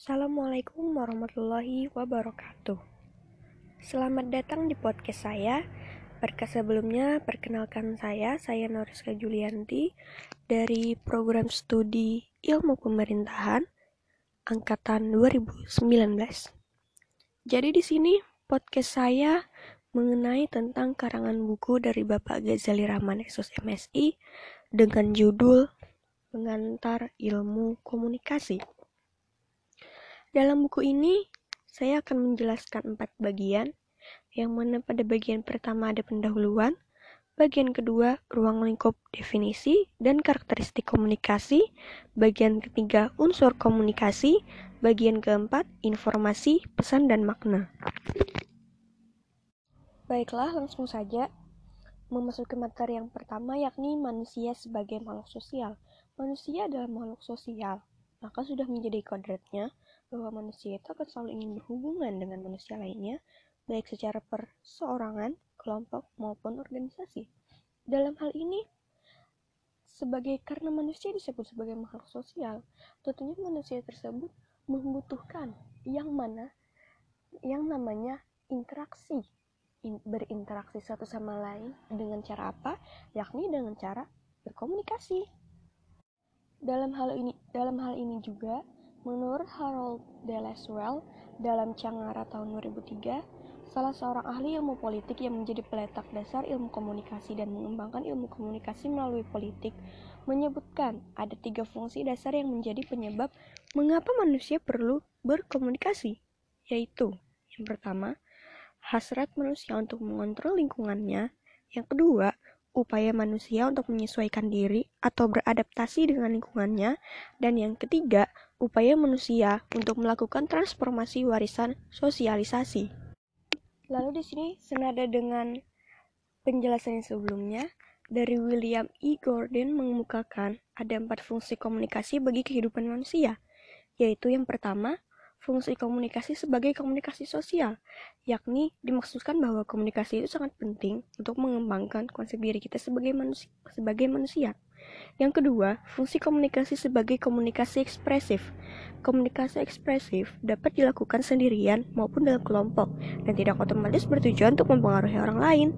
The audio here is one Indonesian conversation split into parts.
Assalamualaikum warahmatullahi wabarakatuh. Selamat datang di podcast saya. Berkas sebelumnya, perkenalkan saya, saya Noriska Julianti dari program studi Ilmu Pemerintahan angkatan 2019. Jadi di sini podcast saya mengenai tentang karangan buku dari Bapak Ghazali Rahman Esos MSI dengan judul Pengantar Ilmu Komunikasi. Dalam buku ini, saya akan menjelaskan empat bagian, yang mana pada bagian pertama ada pendahuluan, bagian kedua ruang lingkup definisi dan karakteristik komunikasi, bagian ketiga unsur komunikasi, bagian keempat informasi, pesan, dan makna. Baiklah, langsung saja memasuki materi yang pertama yakni manusia sebagai makhluk sosial. Manusia adalah makhluk sosial, maka sudah menjadi kodratnya bahwa manusia itu akan selalu ingin berhubungan dengan manusia lainnya, baik secara perseorangan, kelompok, maupun organisasi. Dalam hal ini, sebagai karena manusia disebut sebagai makhluk sosial, tentunya manusia tersebut membutuhkan yang mana yang namanya interaksi in, berinteraksi satu sama lain dengan cara apa? Yakni dengan cara berkomunikasi. Dalam hal ini dalam hal ini juga Menurut Harold Deleswell dalam Cangara tahun 2003, salah seorang ahli ilmu politik yang menjadi peletak dasar ilmu komunikasi dan mengembangkan ilmu komunikasi melalui politik, menyebutkan ada tiga fungsi dasar yang menjadi penyebab mengapa manusia perlu berkomunikasi, yaitu yang pertama, hasrat manusia untuk mengontrol lingkungannya, yang kedua, upaya manusia untuk menyesuaikan diri atau beradaptasi dengan lingkungannya, dan yang ketiga, upaya manusia untuk melakukan transformasi warisan sosialisasi. Lalu di sini senada dengan penjelasan yang sebelumnya, dari William E. Gordon mengemukakan ada empat fungsi komunikasi bagi kehidupan manusia, yaitu yang pertama, fungsi komunikasi sebagai komunikasi sosial, yakni dimaksudkan bahwa komunikasi itu sangat penting untuk mengembangkan konsep diri kita sebagai manusia. Sebagai manusia. Yang kedua, fungsi komunikasi sebagai komunikasi ekspresif. Komunikasi ekspresif dapat dilakukan sendirian maupun dalam kelompok dan tidak otomatis bertujuan untuk mempengaruhi orang lain.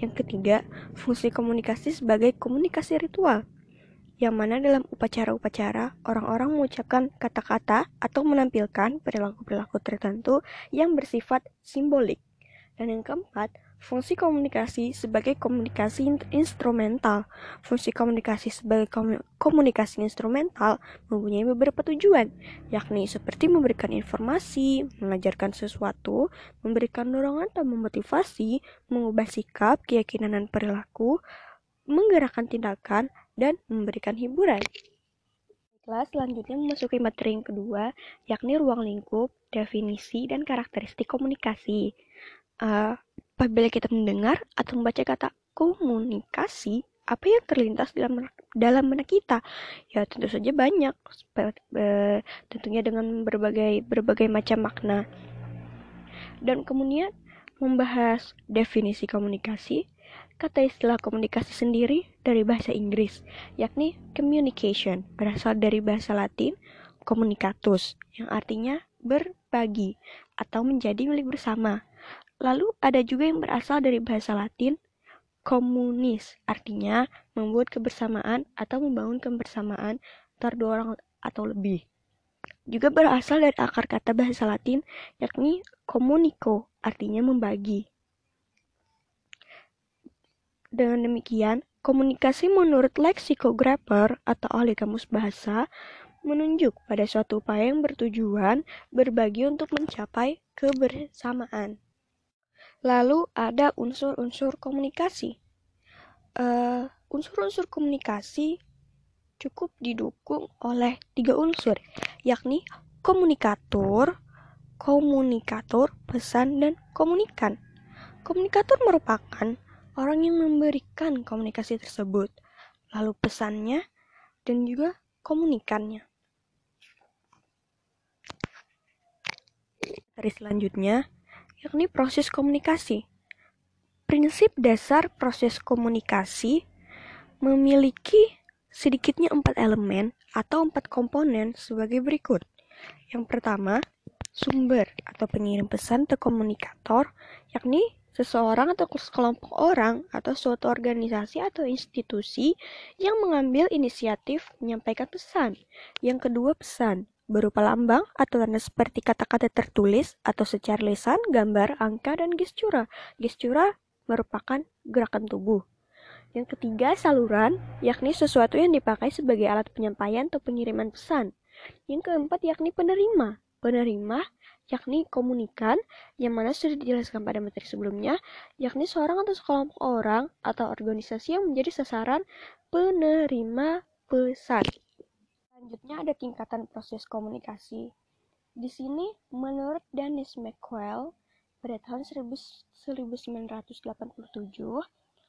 Yang ketiga, fungsi komunikasi sebagai komunikasi ritual yang mana dalam upacara-upacara orang-orang mengucapkan kata-kata atau menampilkan perilaku-perilaku tertentu yang bersifat simbolik. Dan yang keempat, fungsi komunikasi sebagai komunikasi instrumental. Fungsi komunikasi sebagai komunikasi instrumental mempunyai beberapa tujuan, yakni seperti memberikan informasi, mengajarkan sesuatu, memberikan dorongan atau memotivasi, mengubah sikap, keyakinan, dan perilaku, menggerakkan tindakan, dan memberikan hiburan. Baiklah, selanjutnya memasuki materi yang kedua, yakni ruang lingkup, definisi, dan karakteristik komunikasi. Uh, apabila kita mendengar atau membaca kata komunikasi, apa yang terlintas dalam dalam benak kita? Ya tentu saja banyak, tentunya dengan berbagai berbagai macam makna. Dan kemudian membahas definisi komunikasi, Kata istilah komunikasi sendiri dari bahasa Inggris, yakni communication, berasal dari bahasa Latin communicatus, yang artinya berbagi atau menjadi milik bersama. Lalu ada juga yang berasal dari bahasa Latin komunis, artinya membuat kebersamaan atau membangun kebersamaan antar dua orang atau lebih. Juga berasal dari akar kata bahasa Latin yakni communico, artinya membagi. Dengan demikian, komunikasi menurut leksikographer atau ahli kamus bahasa menunjuk pada suatu upaya yang bertujuan berbagi untuk mencapai kebersamaan. Lalu ada unsur-unsur komunikasi. uh, unsur-unsur komunikasi cukup didukung oleh tiga unsur, yakni komunikator, komunikator, pesan, dan komunikan. Komunikator merupakan orang yang memberikan komunikasi tersebut, lalu pesannya, dan juga komunikannya. Dari selanjutnya, yakni proses komunikasi. Prinsip dasar proses komunikasi memiliki sedikitnya empat elemen atau empat komponen sebagai berikut, Yang pertama, sumber atau pengirim pesan atau komunikator, yakni seseorang atau sekelompok orang atau suatu organisasi atau institusi yang mengambil inisiatif menyampaikan pesan. Yang kedua, pesan berupa lambang atau tanda seperti kata-kata tertulis atau secara lisan, gambar, angka, dan gestura. Gestura merupakan gerakan tubuh. Yang ketiga, saluran, yakni sesuatu yang dipakai sebagai alat penyampaian atau pengiriman pesan. Yang keempat, yakni penerima. Penerima yakni komunikan yang mana sudah dijelaskan pada materi sebelumnya, yakni seorang atau sekelompok orang atau organisasi yang menjadi sasaran penerima pesan. Selanjutnya ada tingkatan proses komunikasi. Di sini, menurut Dennis McQuell, pada tahun 1987,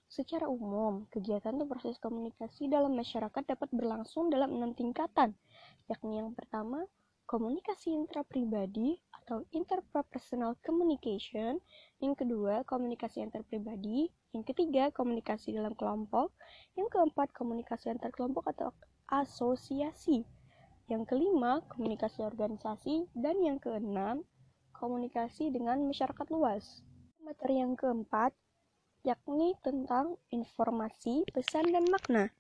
secara umum, kegiatan atau proses komunikasi dalam masyarakat dapat berlangsung dalam enam tingkatan, yakni yang pertama, komunikasi intrapribadi atau interpersonal communication, yang kedua komunikasi antar pribadi, yang ketiga komunikasi dalam kelompok, yang keempat komunikasi antar kelompok atau asosiasi, yang kelima komunikasi organisasi, dan yang keenam komunikasi dengan masyarakat luas. Materi yang keempat yakni tentang informasi, pesan, dan makna.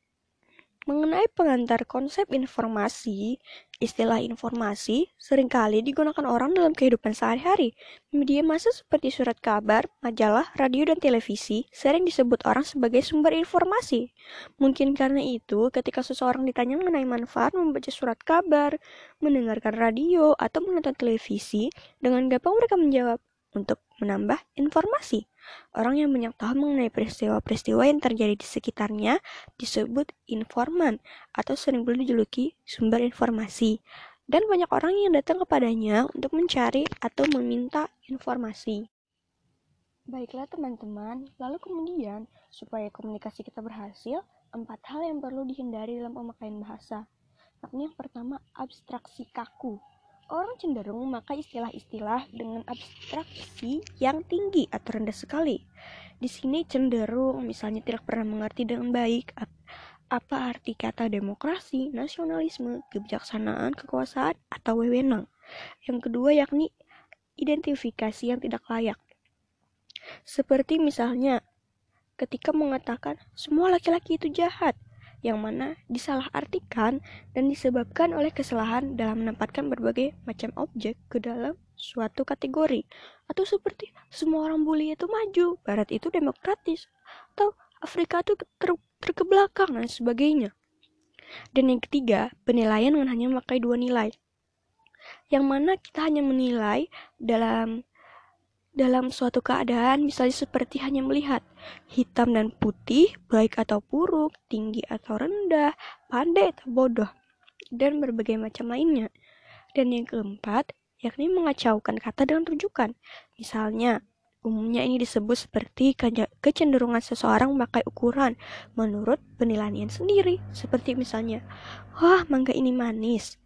Mengenai pengantar konsep informasi, istilah informasi sering kali digunakan orang dalam kehidupan sehari-hari. Media massa seperti surat kabar, majalah, radio, dan televisi sering disebut orang sebagai sumber informasi. Mungkin karena itu, ketika seseorang ditanya mengenai manfaat membaca surat kabar, mendengarkan radio, atau menonton televisi, dengan gampang mereka menjawab, untuk menambah informasi. Orang yang banyak tahu mengenai peristiwa-peristiwa yang terjadi di sekitarnya disebut informan atau sering boleh dijuluki sumber informasi. Dan banyak orang yang datang kepadanya untuk mencari atau meminta informasi. Baiklah teman-teman, lalu kemudian supaya komunikasi kita berhasil, empat hal yang perlu dihindari dalam pemakaian bahasa. Yang pertama, abstraksi kaku orang cenderung memakai istilah-istilah dengan abstraksi yang tinggi atau rendah sekali. Di sini cenderung misalnya tidak pernah mengerti dengan baik apa arti kata demokrasi, nasionalisme, kebijaksanaan, kekuasaan, atau wewenang. Yang kedua yakni identifikasi yang tidak layak. Seperti misalnya ketika mengatakan semua laki-laki itu jahat, yang mana disalahartikan dan disebabkan oleh kesalahan dalam menempatkan berbagai macam objek ke dalam suatu kategori atau seperti semua orang bully itu maju, barat itu demokratis atau Afrika itu ter terkebelakang dan sebagainya. Dan yang ketiga, penilaian dengan hanya memakai dua nilai. Yang mana kita hanya menilai dalam dalam suatu keadaan misalnya seperti hanya melihat hitam dan putih, baik atau buruk, tinggi atau rendah, pandai atau bodoh, dan berbagai macam lainnya. Dan yang keempat, yakni mengacaukan kata dengan rujukan. Misalnya, umumnya ini disebut seperti kecenderungan seseorang memakai ukuran menurut penilaian sendiri. Seperti misalnya, wah mangga ini manis,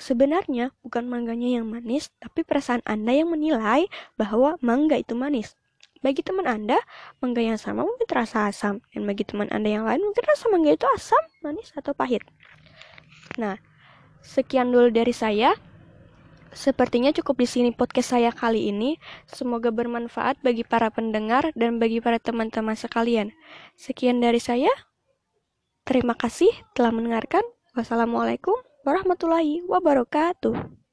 Sebenarnya bukan mangganya yang manis, tapi perasaan Anda yang menilai bahwa mangga itu manis. Bagi teman Anda, mangga yang sama mungkin terasa asam, dan bagi teman Anda yang lain mungkin rasa mangga itu asam, manis, atau pahit. Nah, sekian dulu dari saya. Sepertinya cukup di sini podcast saya kali ini. Semoga bermanfaat bagi para pendengar dan bagi para teman-teman sekalian. Sekian dari saya. Terima kasih telah mendengarkan. Wassalamualaikum warahmatullahi wabarakatuh.